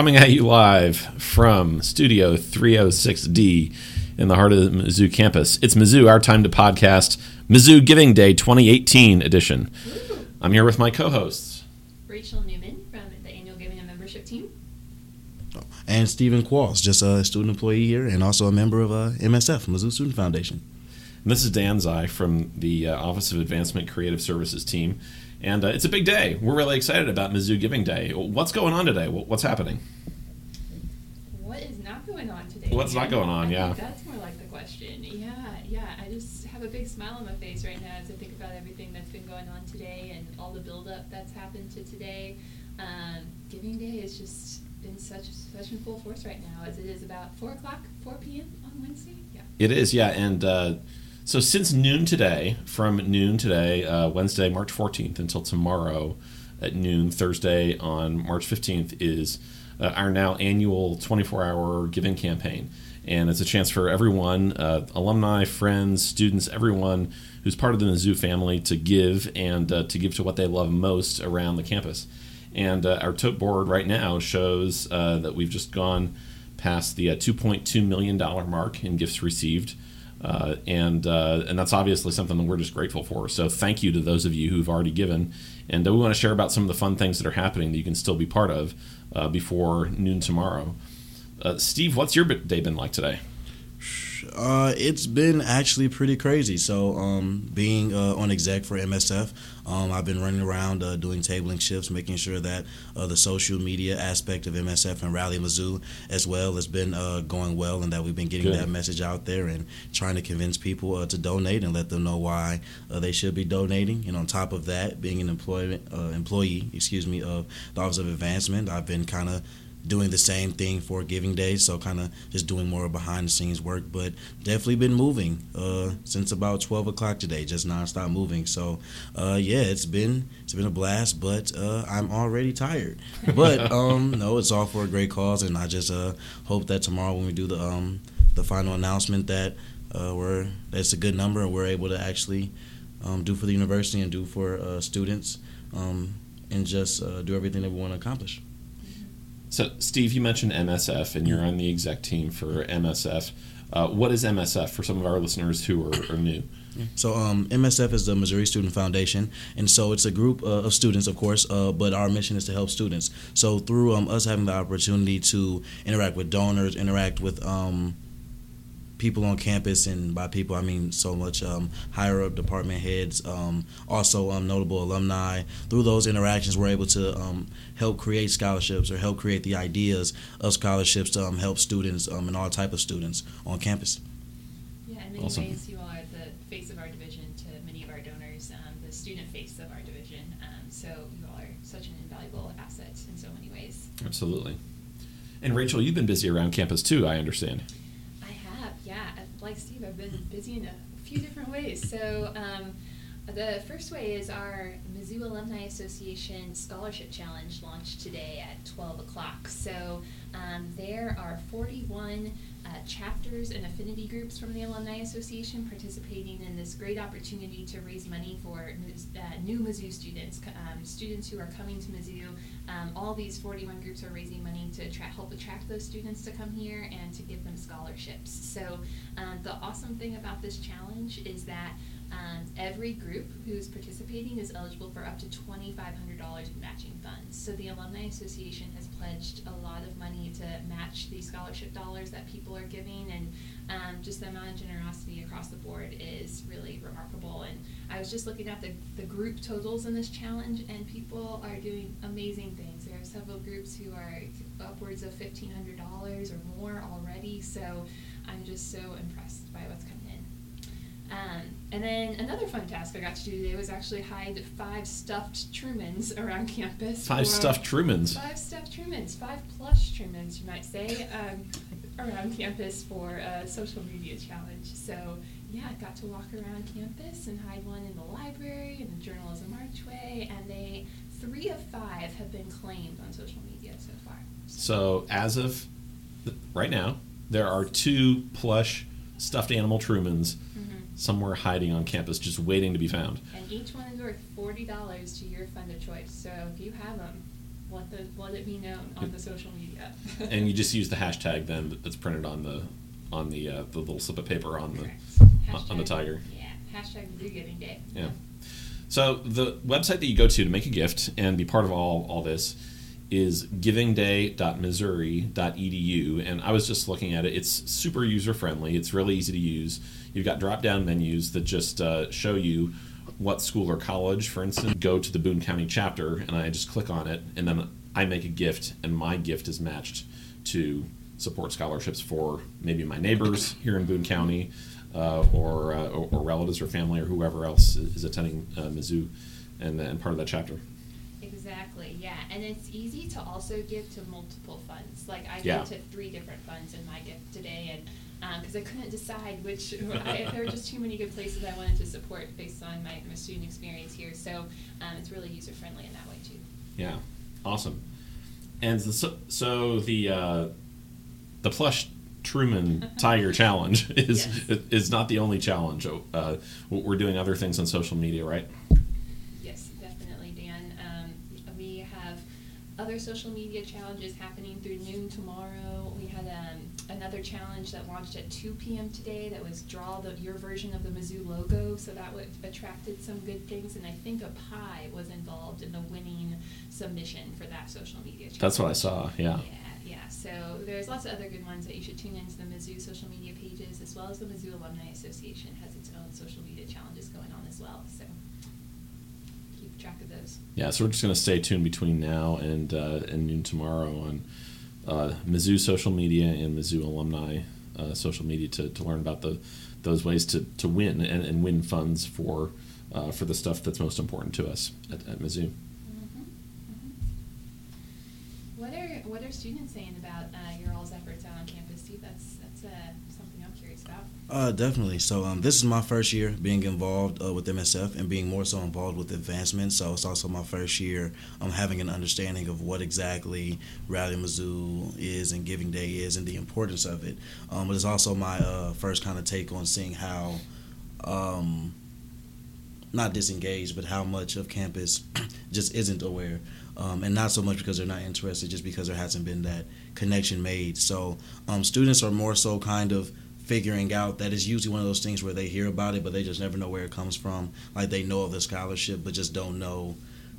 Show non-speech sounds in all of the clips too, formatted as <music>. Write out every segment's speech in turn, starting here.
Coming at you live from Studio 306D in the heart of the Mizzou campus. It's Mizzou, our time to podcast, Mizzou Giving Day 2018 edition. I'm here with my co hosts. Rachel Newman from the Annual Giving and Membership Team. And Stephen Qualls, just a student employee here and also a member of uh, MSF, Mizzou Student Foundation. And this is Dan Zai from the uh, Office of Advancement Creative Services team. And uh, it's a big day. We're really excited about Mizzou Giving Day. What's going on today? What's happening? What is not going on today? What's not going on? I yeah. that's more like the question. Yeah, yeah. I just have a big smile on my face right now as I think about everything that's been going on today and all the buildup that's happened to today. Um, Giving Day has just been such such in full force right now as it is about four o'clock, four p.m. on Wednesday. Yeah. It is, yeah, and. Uh, so since noon today, from noon today, uh, Wednesday, March 14th, until tomorrow at noon, Thursday on March 15th, is uh, our now annual 24-hour giving campaign, and it's a chance for everyone, uh, alumni, friends, students, everyone who's part of the Mizzou family to give and uh, to give to what they love most around the campus. And uh, our tote board right now shows uh, that we've just gone past the 2.2 million dollar mark in gifts received. Uh, and uh, and that's obviously something that we're just grateful for. So thank you to those of you who've already given, and uh, we want to share about some of the fun things that are happening that you can still be part of uh, before noon tomorrow. Uh, Steve, what's your day been like today? Uh, it's been actually pretty crazy. So, um, being uh, on exec for MSF, um, I've been running around uh, doing tabling shifts, making sure that uh, the social media aspect of MSF and Rally Mizzou as well has been uh, going well, and that we've been getting Good. that message out there and trying to convince people uh, to donate and let them know why they should be donating. And on top of that, being an employment employee, excuse me, of the Office of Advancement, I've been kind of doing the same thing for Giving Day, so kind of just doing more behind the scenes work. But definitely been moving uh, since about twelve o'clock today, just nonstop moving. So uh, yeah, it's been it's been a blast, but uh, I'm already tired. But <laughs> um, no, it's all for a great cause, and I just uh, hope that tomorrow when we do the um, the final announcement that uh, we're that's a good number and we're able to actually um, do for the university and do for uh, students um, and just do everything that we want to accomplish. So, Steve, you mentioned MSF, and you're on the exec team for MSF. Uh, what is MSF for some of our listeners who are, are new? So um, MSF is the Missouri Student Foundation, and so it's a group uh, of students, of course. Uh, but our mission is to help students. So through um, us having the opportunity to interact with donors, interact with um, people on campus, and by people I mean so much um, higher up department heads, um, also um, notable alumni. Through those interactions, we're able to um, help create scholarships or help create the ideas of scholarships to um, help students um, and all type of students on campus. Yeah, in many awesome. ways, you are the face of our division to many of our donors, the student face of our division. so you all are such an invaluable asset in so many ways. Absolutely. And Rachel, you've been busy around campus too, I understand like Steve, I've been busy in a few different ways. So, um, the first way is our Mizzou Alumni Association Scholarship Challenge launched today at 12 o'clock. So, um, there are 41 uh, chapters and affinity groups from the Alumni Association participating in this great opportunity to raise money for uh, new Mizzou students, um, students who are coming to Mizzou. Um, all these 41 groups are raising money to help attract those students to come here and to give them scholarships. So, um, the awesome thing about this challenge is that um, every group who's participating is eligible for up to $2,500 in matching funds. So the Alumni Association has pledged a lot of money to match the scholarship dollars that people are giving, and um, just the amount of generosity across the board is really remarkable. And I was just looking at the, the group totals in this challenge, and people are doing amazing things. There are several groups who are upwards of $1,500 or more already, so I'm just so impressed by what's coming um, and then another fun task I got to do today was actually hide five stuffed Trumans around campus. Five stuffed Trumans. Five stuffed Trumans, five plush Trumans, you might say, um, around campus for a social media challenge. So yeah, I got to walk around campus and hide one in the library and the journalism archway, and they three of five have been claimed on social media so far. So as of right now, there are two plush stuffed animal Trumans somewhere hiding on campus, just waiting to be found. And each one is worth forty dollars to your fund of choice. So if you have them, let the let it be known on the social media. <laughs> and you just use the hashtag then that's printed on the on the uh, the little slip of paper on the Correct. on the tiger. Yeah, hashtag Mizzou Giving Day. Yeah. So the website that you go to to make a gift and be part of all all this is givingday.missouri.edu and I was just looking at it it's super user friendly it's really easy to use you've got drop down menus that just uh, show you what school or college for instance go to the Boone County chapter and I just click on it and then I make a gift and my gift is matched to support scholarships for maybe my neighbors here in Boone County uh, or, uh, or or relatives or family or whoever else is attending uh, Mizzou and, and part of that chapter. Exactly, yeah, and it's easy to also give to multiple funds. Like I Yeah. gave to three different funds in my gift today, and because I couldn't decide which, <laughs> I, there were just too many good places I wanted to support based on my, my student experience here. So um, it's really user friendly in that way too. Yeah, awesome. And so, so the uh, the plush Truman <laughs> Tiger Challenge is Yes. is not the only challenge. Uh, we're doing other things on social media, right? Yes, definitely, Dan. Um, we have other social media challenges happening through noon tomorrow. We had um, another challenge that launched at 2 p.m. today that was draw the, your version of the Mizzou logo. So that would, attracted some good things. And I think a pie was involved in the winning submission for that social media challenge. That's what I saw. Yeah. Yeah, yeah. So there's lots of other good ones that you should tune into the Mizzou social media pages, as well as the Mizzou Alumni Association has its own social media challenges going on as well. So keep track of those. Yeah, so we're just going to stay tuned between now and uh, and noon tomorrow on uh, Mizzou social media and Mizzou alumni uh, social media to, to learn about the those ways to, to win and, and win funds for uh, for the stuff that's most important to us at, at Mizzou. Mhm, mhm. What are what are students saying about uh, your all's efforts out on campus, Steve? That's that's uh, something I'm curious about. Uh, definitely. So um, this is my first year being involved uh, with MSF and being more so involved with advancement. So it's also my first year um, having an understanding of what exactly Rally Mizzou is and Giving Day is and the importance of it. Um, but it's also my uh, first kind of take on seeing how, um, not disengaged, but how much of campus <clears throat> just isn't aware. Um, and not so much because they're not interested, just because there hasn't been that connection made. So um, students are more so kind of figuring out that it's usually one of those things where they hear about it, but they just never know where it comes from. Like they know of the scholarship, but just don't know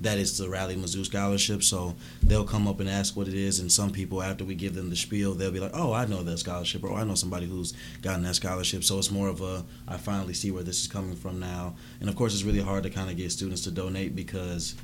that it's the Rally Mizzou scholarship. So they'll come up and ask what it is, and some people, after we give them the spiel, they'll be like, "Oh, I know that scholarship," or "I know somebody who's gotten that scholarship." So it's more of a, I finally see where this is coming from now. And of course, it's really hard to kind of get students to donate because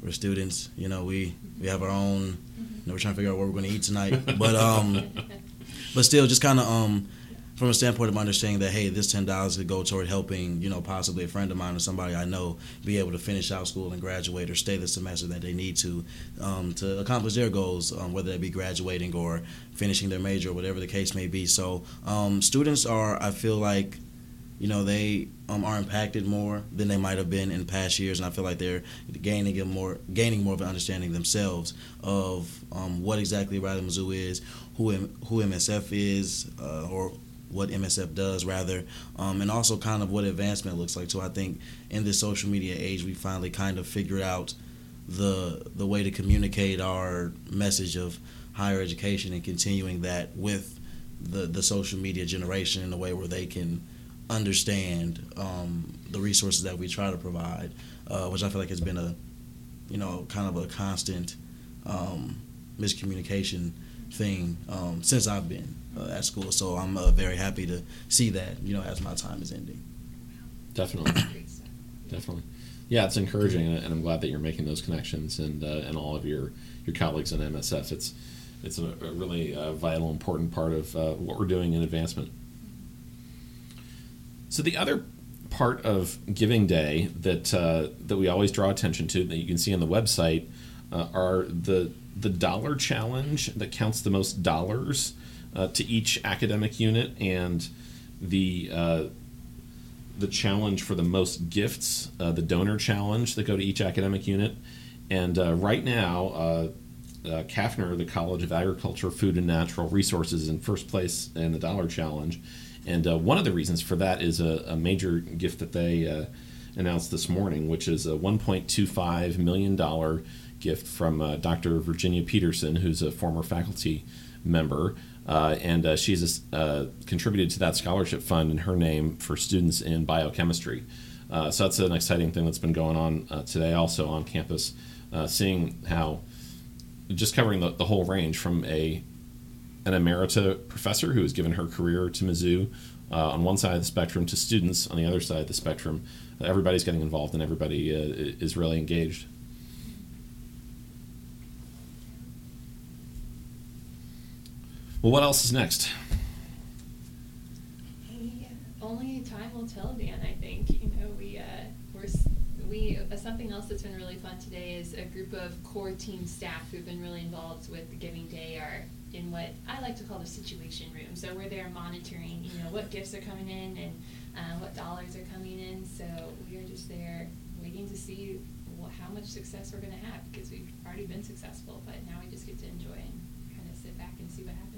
we're students. You know, we we have our own. You know, we're trying to figure out what we're going to eat tonight, but um <laughs> but still just kind of um from a standpoint of understanding that hey this ten dollars could go toward helping you know possibly a friend of mine or somebody i know be able to finish out school and graduate or stay the semester that they need to um, to accomplish their goals um, whether that be graduating or finishing their major or whatever the case may be. So um, students are i feel like you know they um, are impacted more than they might have been in past years, and I feel like they're gaining a more gaining more of an understanding themselves of um, what exactly Rally Mizzou is, who M- who MSF is, uh, or what MSF does rather, um, and also kind of what advancement looks like. So I think in this social media age, we finally kind of figured out the the way to communicate our message of higher education and continuing that with the the social media generation in a way where they can understand um, the resources that we try to provide, uh, which I feel like has been a, you know, kind of a constant um, miscommunication thing um, since I've been uh, at school. So I'm uh, very happy to see that, you know, as my time is ending. Definitely, definitely. Yeah, it's encouraging, and I'm glad that you're making those connections, and uh, and all of your your colleagues in MSF. It's it's a, a really uh, vital, important part of uh, what we're doing in advancement. So the other part of Giving Day that uh, that we always draw attention to that you can see on the website uh, are the the dollar challenge that counts the most dollars uh, to each academic unit and the uh, the challenge for the most gifts, uh, the donor challenge that go to each academic unit. And uh, right now, uh, uh, the College of Agriculture, Food and Natural Resources, is in first place in the dollar challenge. And uh, one of the reasons for that is a, a major gift that they uh, announced this morning, which is a $1.25 million gift from uh, Dr. Virginia Peterson, who's a former faculty member. Uh, and uh, she's uh, contributed to that scholarship fund in her name for students in biochemistry. Uh, so that's an exciting thing that's been going on uh, today, also on campus, seeing how just covering the, the whole range from a an emerita professor who has given her career to Mizzou on one side of the spectrum to students on the other side of the spectrum. everybody's getting involved and everybody is really engaged. Well, what else is next? only time will tell, Dan. I think you know we uh, we're we uh, something else that's been really fun today is a group of core team staff who've been really involved with the Giving Day are in what I like to call the situation room. So we're there monitoring, you know, what gifts are coming in and uh, what dollars are coming in. So we are just there waiting to see how much success we're going to have because we've already been successful, but now we just get to enjoy and kind of sit back and see what happens.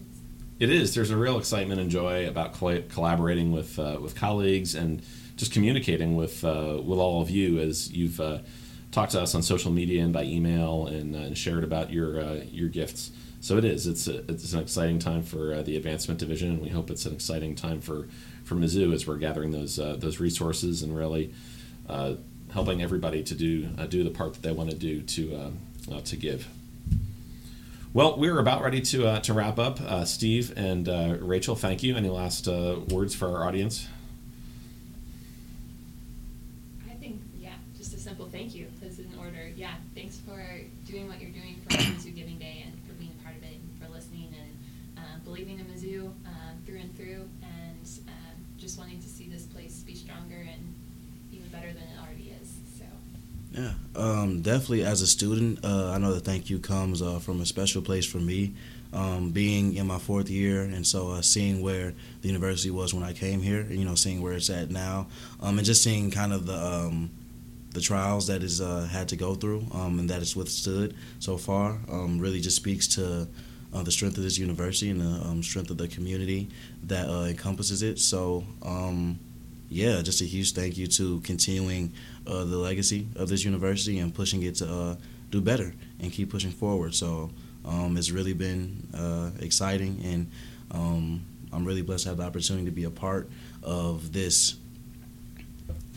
It is. There's a real excitement and joy about collaborating with uh, with colleagues and just communicating with uh, with all of you as you've uh, talked to us on social media and by email and, uh, and shared about your uh, your gifts. So it is. It's a, it's an exciting time for uh, the advancement division, and we hope it's an exciting time for for Mizzou as we're gathering those those resources and really helping everybody to do do the part that they want to do to to give. Well, we're about ready to uh, to wrap up. Uh, Steve and uh, Rachel, thank you. Any last uh, words for our audience? I think, yeah, just a simple thank you is in order. Yeah, thanks for doing what you're doing for Mizzou Giving Day and for being a part of it and for listening and uh, believing in Mizzou um, through and through and um, just wanting to see this place be stronger and even better than it already is. Yeah, um, definitely. As a student, uh, I know the thank you comes uh, from a special place for me. Um, being in my fourth year, and so uh, seeing where the university was when I came here, and you know, seeing where it's at now, um, and just seeing kind of the um, the trials that it's uh, had to go through um, and that it's withstood so far, um, really just speaks to uh, the strength of this university and the strength of the community that uh, encompasses it. So yeah, just a huge thank you to continuing uh, the legacy of this university and pushing it to uh, do better and keep pushing forward. So um, it's really been uh, exciting, and um, I'm really blessed to have the opportunity to be a part of this.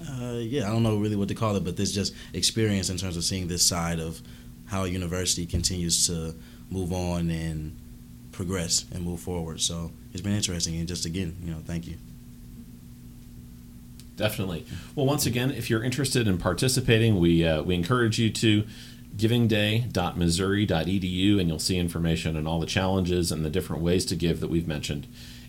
Uh, yeah, I don't know really what to call it, but this just experience in terms of seeing this side of how a university continues to move on and progress and move forward. So it's been interesting, and just again, you know, thank you. Definitely. Well, once again, if you're interested in participating, we uh, we encourage you to givingday.missouri.edu, and you'll see information on all the challenges and the different ways to give that we've mentioned.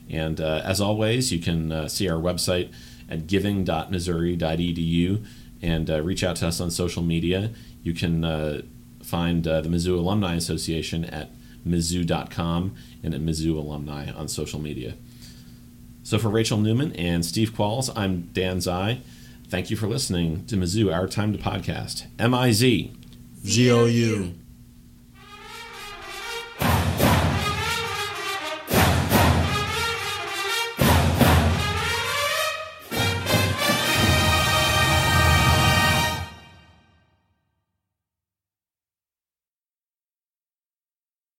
And uh, as always, you can uh, see our website at giving.missouri.edu and uh, reach out to us on social media. You can uh, find uh, the Mizzou Alumni Association at mizzou.com and at Mizzou Alumni on social media. So for Rachel Newman and Steve Qualls, I'm Dan Zai. Thank you for listening to Mizzou Our Time to Podcast. M I Z Z O U.